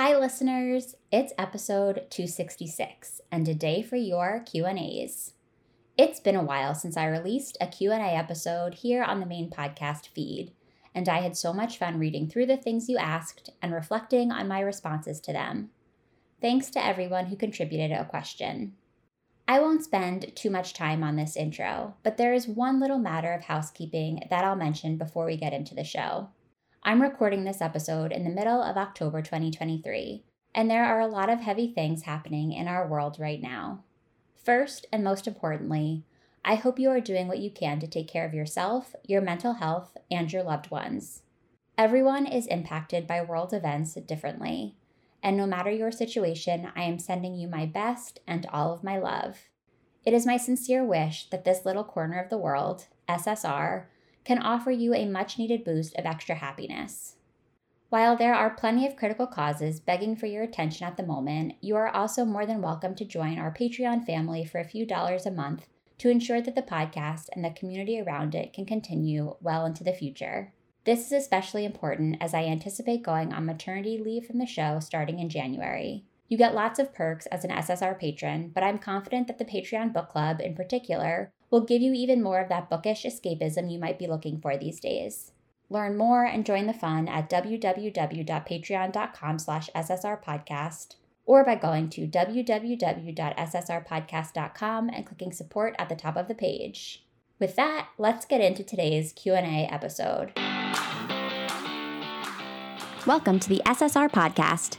Hi listeners, it's episode 266 and today for your Q&As. It's been a while since I released a Q&A episode here on the main podcast feed, and I had so much fun reading through the things you asked and reflecting on my responses to them. Thanks to everyone who contributed a question. I won't spend too much time on this intro, but there is one little matter of housekeeping that I'll mention before we get into the show. I'm recording this episode in the middle of October 2023, and there are a lot of heavy things happening in our world right now. First, and most importantly, I hope you are doing what you can to take care of yourself, your mental health, and your loved ones. Everyone is impacted by world events differently, and no matter your situation, I am sending you my best and all of my love. It is my sincere wish that this little corner of the world, SSR, can offer you a much needed boost of extra happiness. While there are plenty of critical causes begging for your attention at the moment, you are also more than welcome to join our Patreon family for a few dollars a month to ensure that the podcast and the community around it can continue well into the future. This is especially important as I anticipate going on maternity leave from the show starting in January. You get lots of perks as an SSR patron, but I'm confident that the Patreon book club in particular will give you even more of that bookish escapism you might be looking for these days. Learn more and join the fun at www.patreon.com slash ssrpodcast or by going to www.ssrpodcast.com and clicking support at the top of the page. With that, let's get into today's Q&A episode. Welcome to the SSR podcast.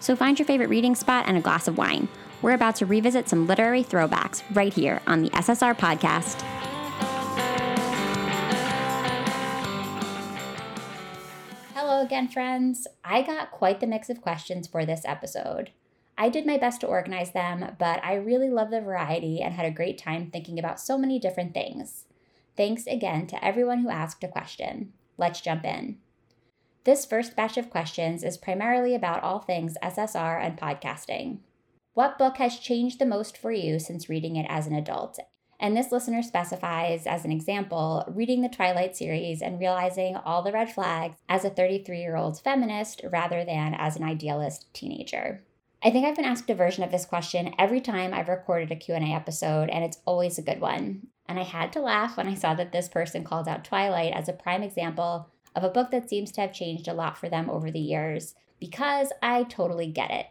So find your favorite reading spot and a glass of wine. We're about to revisit some literary throwbacks right here on the SSR podcast. Hello again, friends. I got quite the mix of questions for this episode. I did my best to organize them, but I really love the variety and had a great time thinking about so many different things. Thanks again to everyone who asked a question. Let's jump in. This first batch of questions is primarily about all things SSR and podcasting. What book has changed the most for you since reading it as an adult? And this listener specifies, as an example, reading the Twilight series and realizing all the red flags as a 33 year old feminist rather than as an idealist teenager. I think I've been asked a version of this question every time I've recorded a Q&A episode and it's always a good one. And I had to laugh when I saw that this person called out Twilight as a prime example of a book that seems to have changed a lot for them over the years because I totally get it.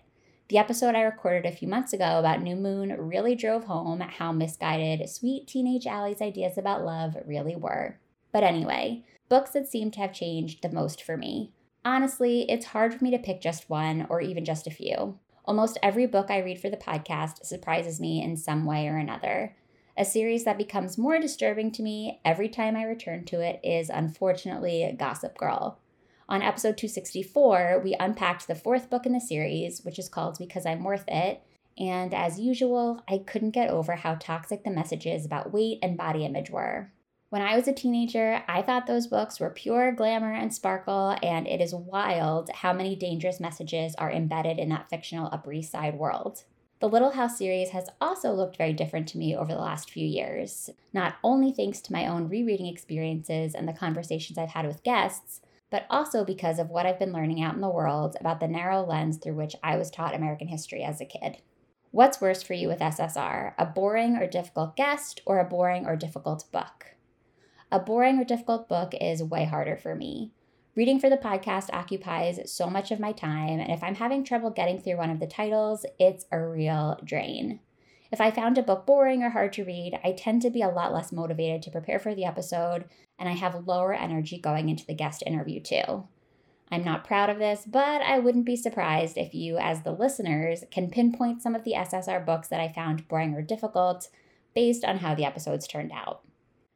The episode I recorded a few months ago about New Moon really drove home how misguided sweet teenage Alli's ideas about love really were. But anyway, books that seem to have changed the most for me. Honestly, it's hard for me to pick just one or even just a few. Almost every book I read for the podcast surprises me in some way or another. A series that becomes more disturbing to me every time I return to it is unfortunately Gossip Girl. On episode 264, we unpacked the fourth book in the series, which is called Because I'm Worth It. And as usual, I couldn't get over how toxic the messages about weight and body image were. When I was a teenager, I thought those books were pure glamour and sparkle, and it is wild how many dangerous messages are embedded in that fictional Upper East Side world. The Little House series has also looked very different to me over the last few years, not only thanks to my own rereading experiences and the conversations I've had with guests, but also because of what I've been learning out in the world about the narrow lens through which I was taught American history as a kid. What's worse for you with SSR, a boring or difficult guest or a boring or difficult book? A boring or difficult book is way harder for me. Reading for the podcast occupies so much of my time, and if I'm having trouble getting through one of the titles, it's a real drain. If I found a book boring or hard to read, I tend to be a lot less motivated to prepare for the episode, and I have lower energy going into the guest interview too. I'm not proud of this, but I wouldn't be surprised if you, as the listeners, can pinpoint some of the SSR books that I found boring or difficult based on how the episodes turned out.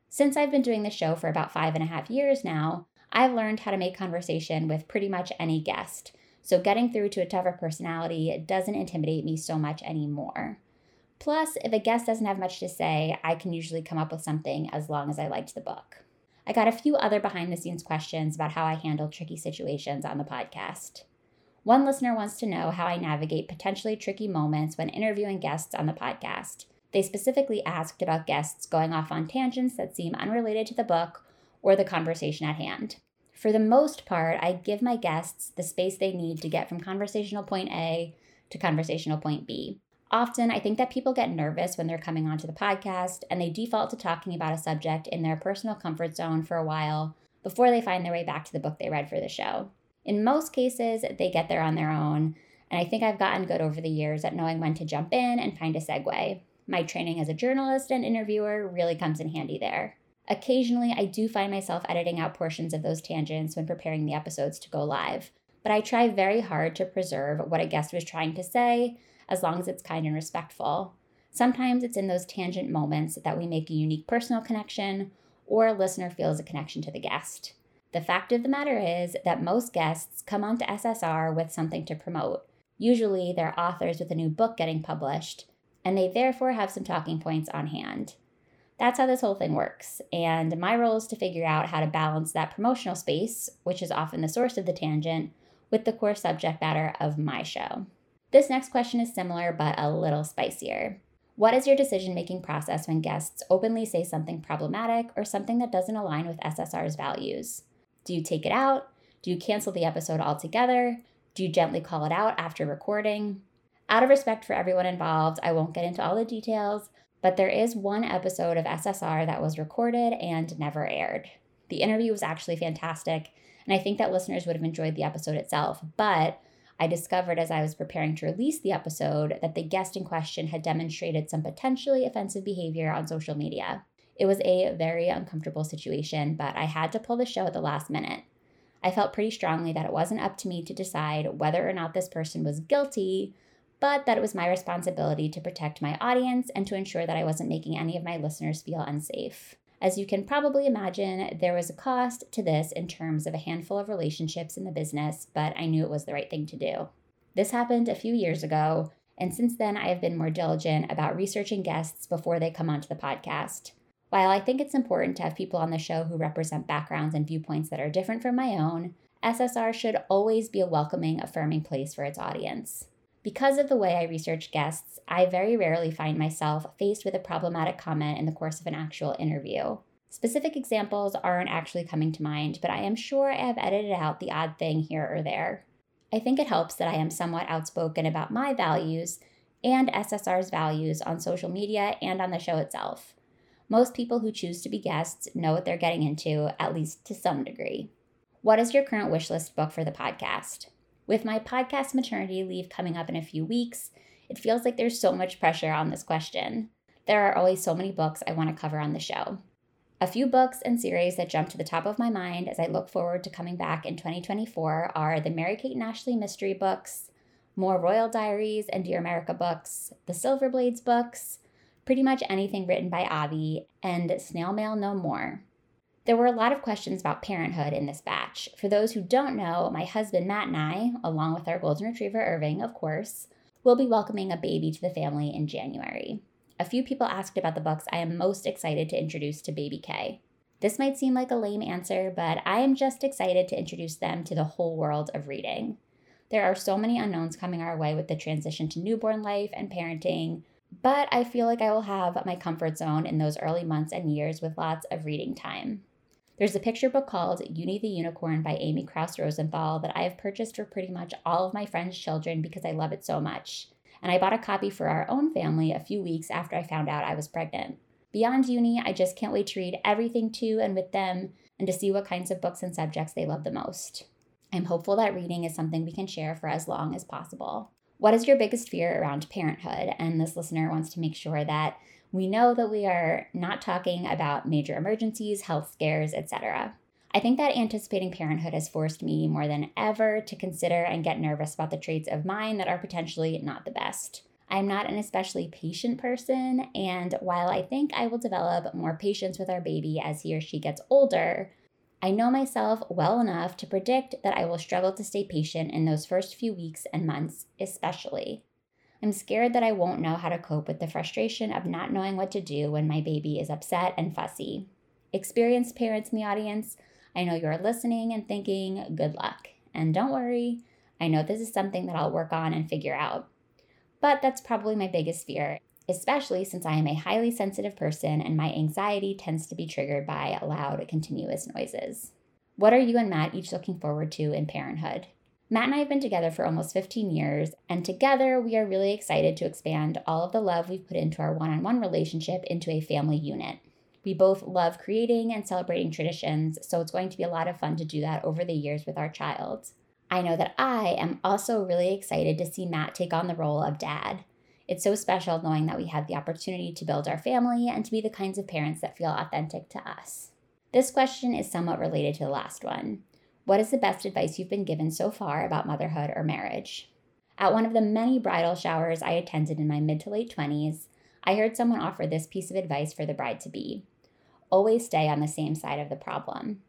Since I've been doing the show for about five and a half years now, I've learned how to make conversation with pretty much any guest. so getting through to a tougher personality doesn't intimidate me so much anymore. Plus, if a guest doesn't have much to say, I can usually come up with something as long as I liked the book. I got a few other behind the scenes questions about how I handle tricky situations on the podcast. One listener wants to know how I navigate potentially tricky moments when interviewing guests on the podcast. They specifically asked about guests going off on tangents that seem unrelated to the book or the conversation at hand. For the most part, I give my guests the space they need to get from conversational point A to conversational point B. Often, I think that people get nervous when they're coming onto the podcast and they default to talking about a subject in their personal comfort zone for a while before they find their way back to the book they read for the show. In most cases, they get there on their own, and I think I've gotten good over the years at knowing when to jump in and find a segue. My training as a journalist and interviewer really comes in handy there. Occasionally, I do find myself editing out portions of those tangents when preparing the episodes to go live, but I try very hard to preserve what a guest was trying to say as long as it's kind and respectful. Sometimes it's in those tangent moments that we make a unique personal connection or a listener feels a connection to the guest. The fact of the matter is that most guests come onto SSR with something to promote. Usually, they're authors with a new book getting published, and they therefore have some talking points on hand. That's how this whole thing works, and my role is to figure out how to balance that promotional space, which is often the source of the tangent, with the core subject matter of my show. This next question is similar but a little spicier. What is your decision making process when guests openly say something problematic or something that doesn't align with SSR's values? Do you take it out? Do you cancel the episode altogether? Do you gently call it out after recording? Out of respect for everyone involved, I won't get into all the details, but there is one episode of SSR that was recorded and never aired. The interview was actually fantastic, and I think that listeners would have enjoyed the episode itself, but I discovered as I was preparing to release the episode that the guest in question had demonstrated some potentially offensive behavior on social media. It was a very uncomfortable situation, but I had to pull the show at the last minute. I felt pretty strongly that it wasn't up to me to decide whether or not this person was guilty, but that it was my responsibility to protect my audience and to ensure that I wasn't making any of my listeners feel unsafe. As you can probably imagine, there was a cost to this in terms of a handful of relationships in the business, but I knew it was the right thing to do. This happened a few years ago, and since then I have been more diligent about researching guests before they come onto the podcast. While I think it's important to have people on the show who represent backgrounds and viewpoints that are different from my own, SSR should always be a welcoming, affirming place for its audience. Because of the way I research guests, I very rarely find myself faced with a problematic comment in the course of an actual interview. Specific examples aren't actually coming to mind, but I am sure I have edited out the odd thing here or there. I think it helps that I am somewhat outspoken about my values and SSR's values on social media and on the show itself. Most people who choose to be guests know what they're getting into, at least to some degree. What is your current wish list book for the podcast? With my podcast maternity leave coming up in a few weeks, it feels like there's so much pressure on this question. There are always so many books I want to cover on the show. A few books and series that jump to the top of my mind as I look forward to coming back in 2024 are the Mary Kate and Ashley mystery books, more Royal Diaries and Dear America books, the Silverblades books, pretty much anything written by Avi, and Snail Mail No More. There were a lot of questions about parenthood in this batch. For those who don't know, my husband Matt and I, along with our golden retriever Irving, of course, will be welcoming a baby to the family in January. A few people asked about the books I am most excited to introduce to baby K. This might seem like a lame answer, but I am just excited to introduce them to the whole world of reading. There are so many unknowns coming our way with the transition to newborn life and parenting, but I feel like I will have my comfort zone in those early months and years with lots of reading time. There's a picture book called Uni the Unicorn by Amy Krouse Rosenthal that I have purchased for pretty much all of my friends' children because I love it so much. And I bought a copy for our own family a few weeks after I found out I was pregnant. Beyond uni, I just can't wait to read everything to and with them and to see what kinds of books and subjects they love the most. I'm hopeful that reading is something we can share for as long as possible. What is your biggest fear around parenthood? And this listener wants to make sure that we know that we are not talking about major emergencies, health scares, etc. I think that anticipating parenthood has forced me more than ever to consider and get nervous about the traits of mine that are potentially not the best. I'm not an especially patient person, and while I think I will develop more patience with our baby as he or she gets older, I know myself well enough to predict that I will struggle to stay patient in those first few weeks and months, especially. I'm scared that I won't know how to cope with the frustration of not knowing what to do when my baby is upset and fussy. Experienced parents in the audience, I know you're listening and thinking, good luck. And don't worry, I know this is something that I'll work on and figure out. But that's probably my biggest fear, especially since I am a highly sensitive person and my anxiety tends to be triggered by loud, continuous noises. What are you and Matt each looking forward to in parenthood? Matt and I have been together for almost 15 years, and together we are really excited to expand all of the love we've put into our one on one relationship into a family unit. We both love creating and celebrating traditions, so it's going to be a lot of fun to do that over the years with our child. I know that I am also really excited to see Matt take on the role of dad. It's so special knowing that we have the opportunity to build our family and to be the kinds of parents that feel authentic to us. This question is somewhat related to the last one. What is the best advice you've been given so far about motherhood or marriage? At one of the many bridal showers I attended in my mid to late 20s, I heard someone offer this piece of advice for the bride to be always stay on the same side of the problem.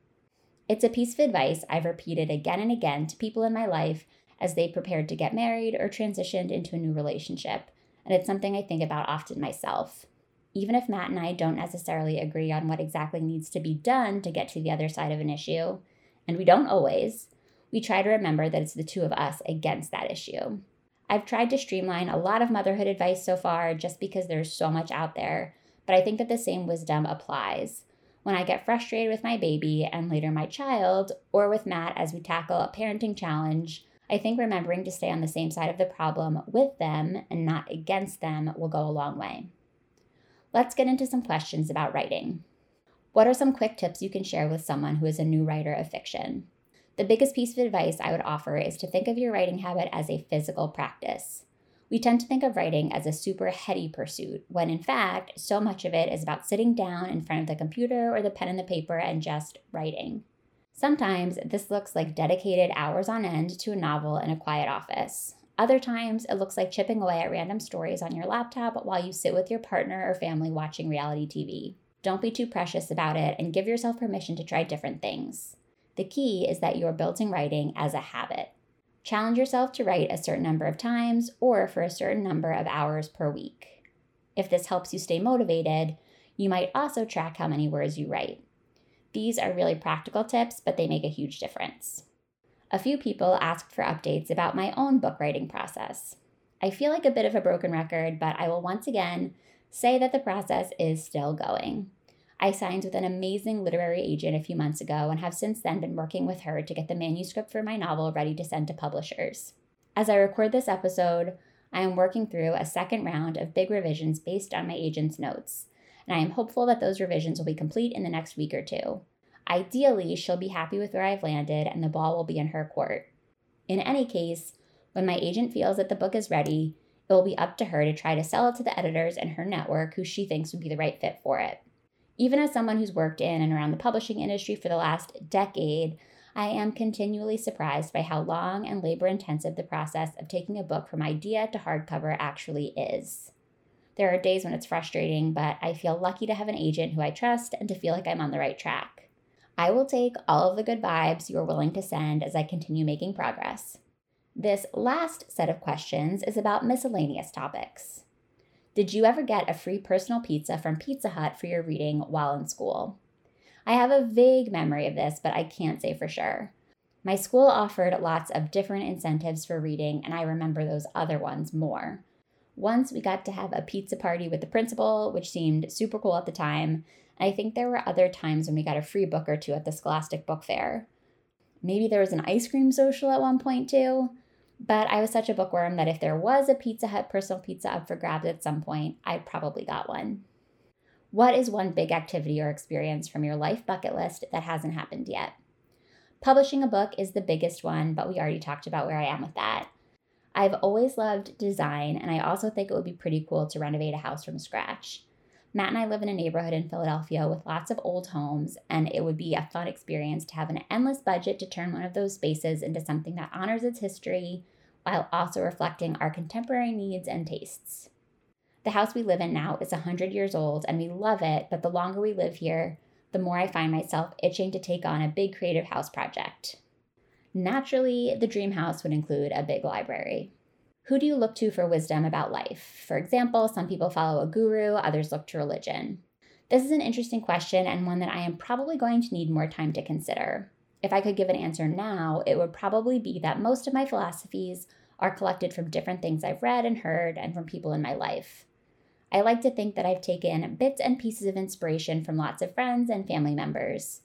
It's a piece of advice I've repeated again and again to people in my life as they prepared to get married or transitioned into a new relationship, and it's something I think about often myself. Even if Matt and I don't necessarily agree on what exactly needs to be done to get to the other side of an issue, and we don't always, we try to remember that it's the two of us against that issue. I've tried to streamline a lot of motherhood advice so far just because there's so much out there, but I think that the same wisdom applies. When I get frustrated with my baby and later my child, or with Matt as we tackle a parenting challenge, I think remembering to stay on the same side of the problem with them and not against them will go a long way. Let's get into some questions about writing. What are some quick tips you can share with someone who is a new writer of fiction? The biggest piece of advice I would offer is to think of your writing habit as a physical practice. We tend to think of writing as a super heady pursuit, when in fact, so much of it is about sitting down in front of the computer or the pen and the paper and just writing. Sometimes this looks like dedicated hours on end to a novel in a quiet office. Other times, it looks like chipping away at random stories on your laptop while you sit with your partner or family watching reality TV. Don't be too precious about it and give yourself permission to try different things. The key is that you're building writing as a habit. Challenge yourself to write a certain number of times or for a certain number of hours per week. If this helps you stay motivated, you might also track how many words you write. These are really practical tips, but they make a huge difference. A few people asked for updates about my own book writing process. I feel like a bit of a broken record, but I will once again say that the process is still going. I signed with an amazing literary agent a few months ago and have since then been working with her to get the manuscript for my novel ready to send to publishers. As I record this episode, I am working through a second round of big revisions based on my agent's notes and I am hopeful that those revisions will be complete in the next week or two. Ideally, she'll be happy with where I've landed and the ball will be in her court. In any case, when my agent feels that the book is ready, it will be up to her to try to sell it to the editors in her network who she thinks would be the right fit for it. Even as someone who's worked in and around the publishing industry for the last decade, I am continually surprised by how long and labor intensive the process of taking a book from idea to hardcover actually is. There are days when it's frustrating, but I feel lucky to have an agent who I trust and to feel like I'm on the right track. I will take all of the good vibes you are willing to send as I continue making progress. This last set of questions is about miscellaneous topics. Did you ever get a free personal pizza from Pizza Hut for your reading while in school? I have a vague memory of this, but I can't say for sure. My school offered lots of different incentives for reading, and I remember those other ones more. Once we got to have a pizza party with the principal, which seemed super cool at the time. And I think there were other times when we got a free book or two at the Scholastic Book Fair. Maybe there was an ice cream social at one point too. But I was such a bookworm that if there was a Pizza Hut personal pizza up for grabs at some point, I probably got one. What is one big activity or experience from your life bucket list that hasn't happened yet? Publishing a book is the biggest one, but we already talked about where I am with that. I've always loved design, and I also think it would be pretty cool to renovate a house from scratch. Matt and I live in a neighborhood in Philadelphia with lots of old homes, and it would be a fun experience to have an endless budget to turn one of those spaces into something that honors its history while also reflecting our contemporary needs and tastes. The house we live in now is 100 years old, and we love it, but the longer we live here, the more I find myself itching to take on a big creative house project. Naturally, the dream house would include a big library. Who do you look to for wisdom about life? For example, some people follow a guru, others look to religion. This is an interesting question and one that I am probably going to need more time to consider. If I could give an answer now, it would probably be that most of my philosophies are collected from different things I've read and heard and from people in my life. I like to think that I've taken bits and pieces of inspiration from lots of friends and family members.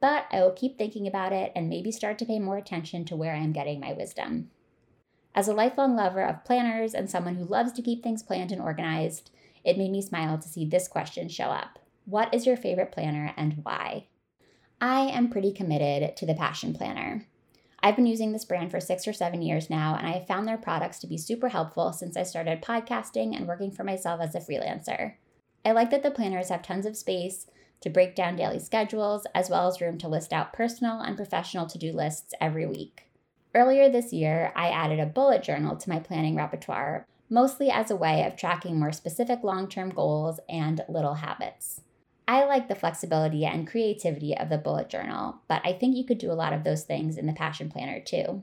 But I will keep thinking about it and maybe start to pay more attention to where I am getting my wisdom. As a lifelong lover of planners and someone who loves to keep things planned and organized, it made me smile to see this question show up. What is your favorite planner and why? I am pretty committed to the Passion Planner. I've been using this brand for six or seven years now, and I have found their products to be super helpful since I started podcasting and working for myself as a freelancer. I like that the planners have tons of space to break down daily schedules, as well as room to list out personal and professional to do lists every week. Earlier this year, I added a bullet journal to my planning repertoire, mostly as a way of tracking more specific long term goals and little habits. I like the flexibility and creativity of the bullet journal, but I think you could do a lot of those things in the Passion Planner too.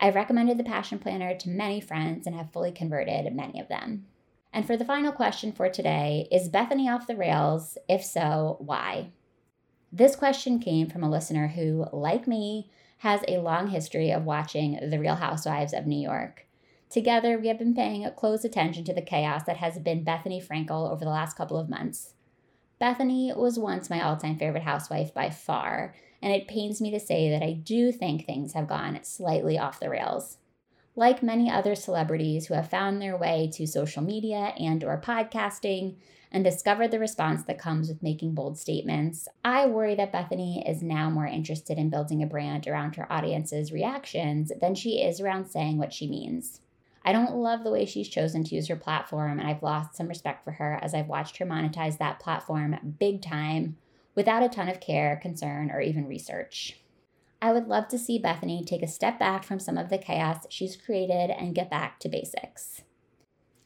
I've recommended the Passion Planner to many friends and have fully converted many of them. And for the final question for today, is Bethenny off the rails? If so, why? This question came from a listener who, like me, has a long history of watching The Real Housewives of New York. Together, we have been paying close attention to the chaos that has been Bethenny Frankel over the last couple of months. Bethenny was once my all time favorite housewife by far, and it pains me to say that I do think things have gone slightly off the rails. Like many other celebrities who have found their way to social media and or podcasting, and discovered the response that comes with making bold statements, I worry that Bethenny is now more interested in building a brand around her audience's reactions than she is around saying what she means. I don't love the way she's chosen to use her platform, and I've lost some respect for her as I've watched her monetize that platform big time without a ton of care, concern, or even research. I would love to see Bethenny take a step back from some of the chaos she's created and get back to basics.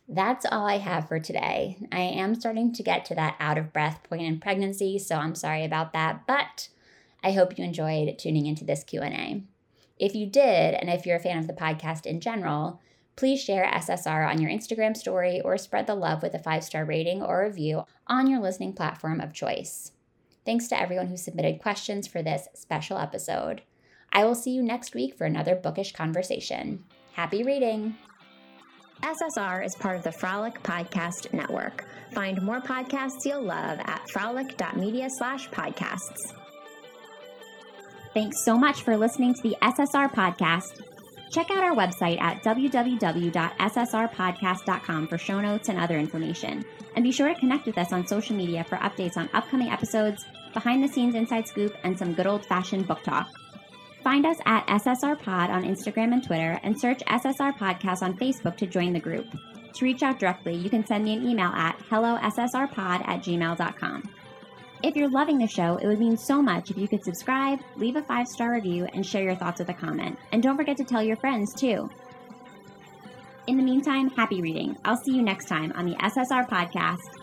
That's all I have for today. I am starting to get to that out of breath point in pregnancy, so I'm sorry about that, but I hope you enjoyed tuning into this Q&A. If you did, and if you're a fan of the podcast in general, please share SSR on your Instagram story or spread the love with a five-star rating or review on your listening platform of choice. Thanks to everyone who submitted questions for this special episode. I will see you next week for another bookish conversation. Happy reading! SSR is part of the Frolic Podcast Network. Find more podcasts you'll love at frolic.media slash podcasts. Thanks so much for listening to the SSR podcast. Check out our website at www.ssrpodcast.com for show notes and other information. And be sure to connect with us on social media for updates on upcoming episodes, behind the scenes inside scoop, and some good old fashioned book talk. Find us at SSR Pod on Instagram and Twitter, and search SSR Podcast on Facebook to join the group. To reach out directly, you can send me an email at hellossrpod at gmail.com. If you're loving the show, it would mean so much if you could subscribe, leave a five star review, and share your thoughts with a comment. And don't forget to tell your friends, too. In the meantime, happy reading. I'll see you next time on the SSR Podcast.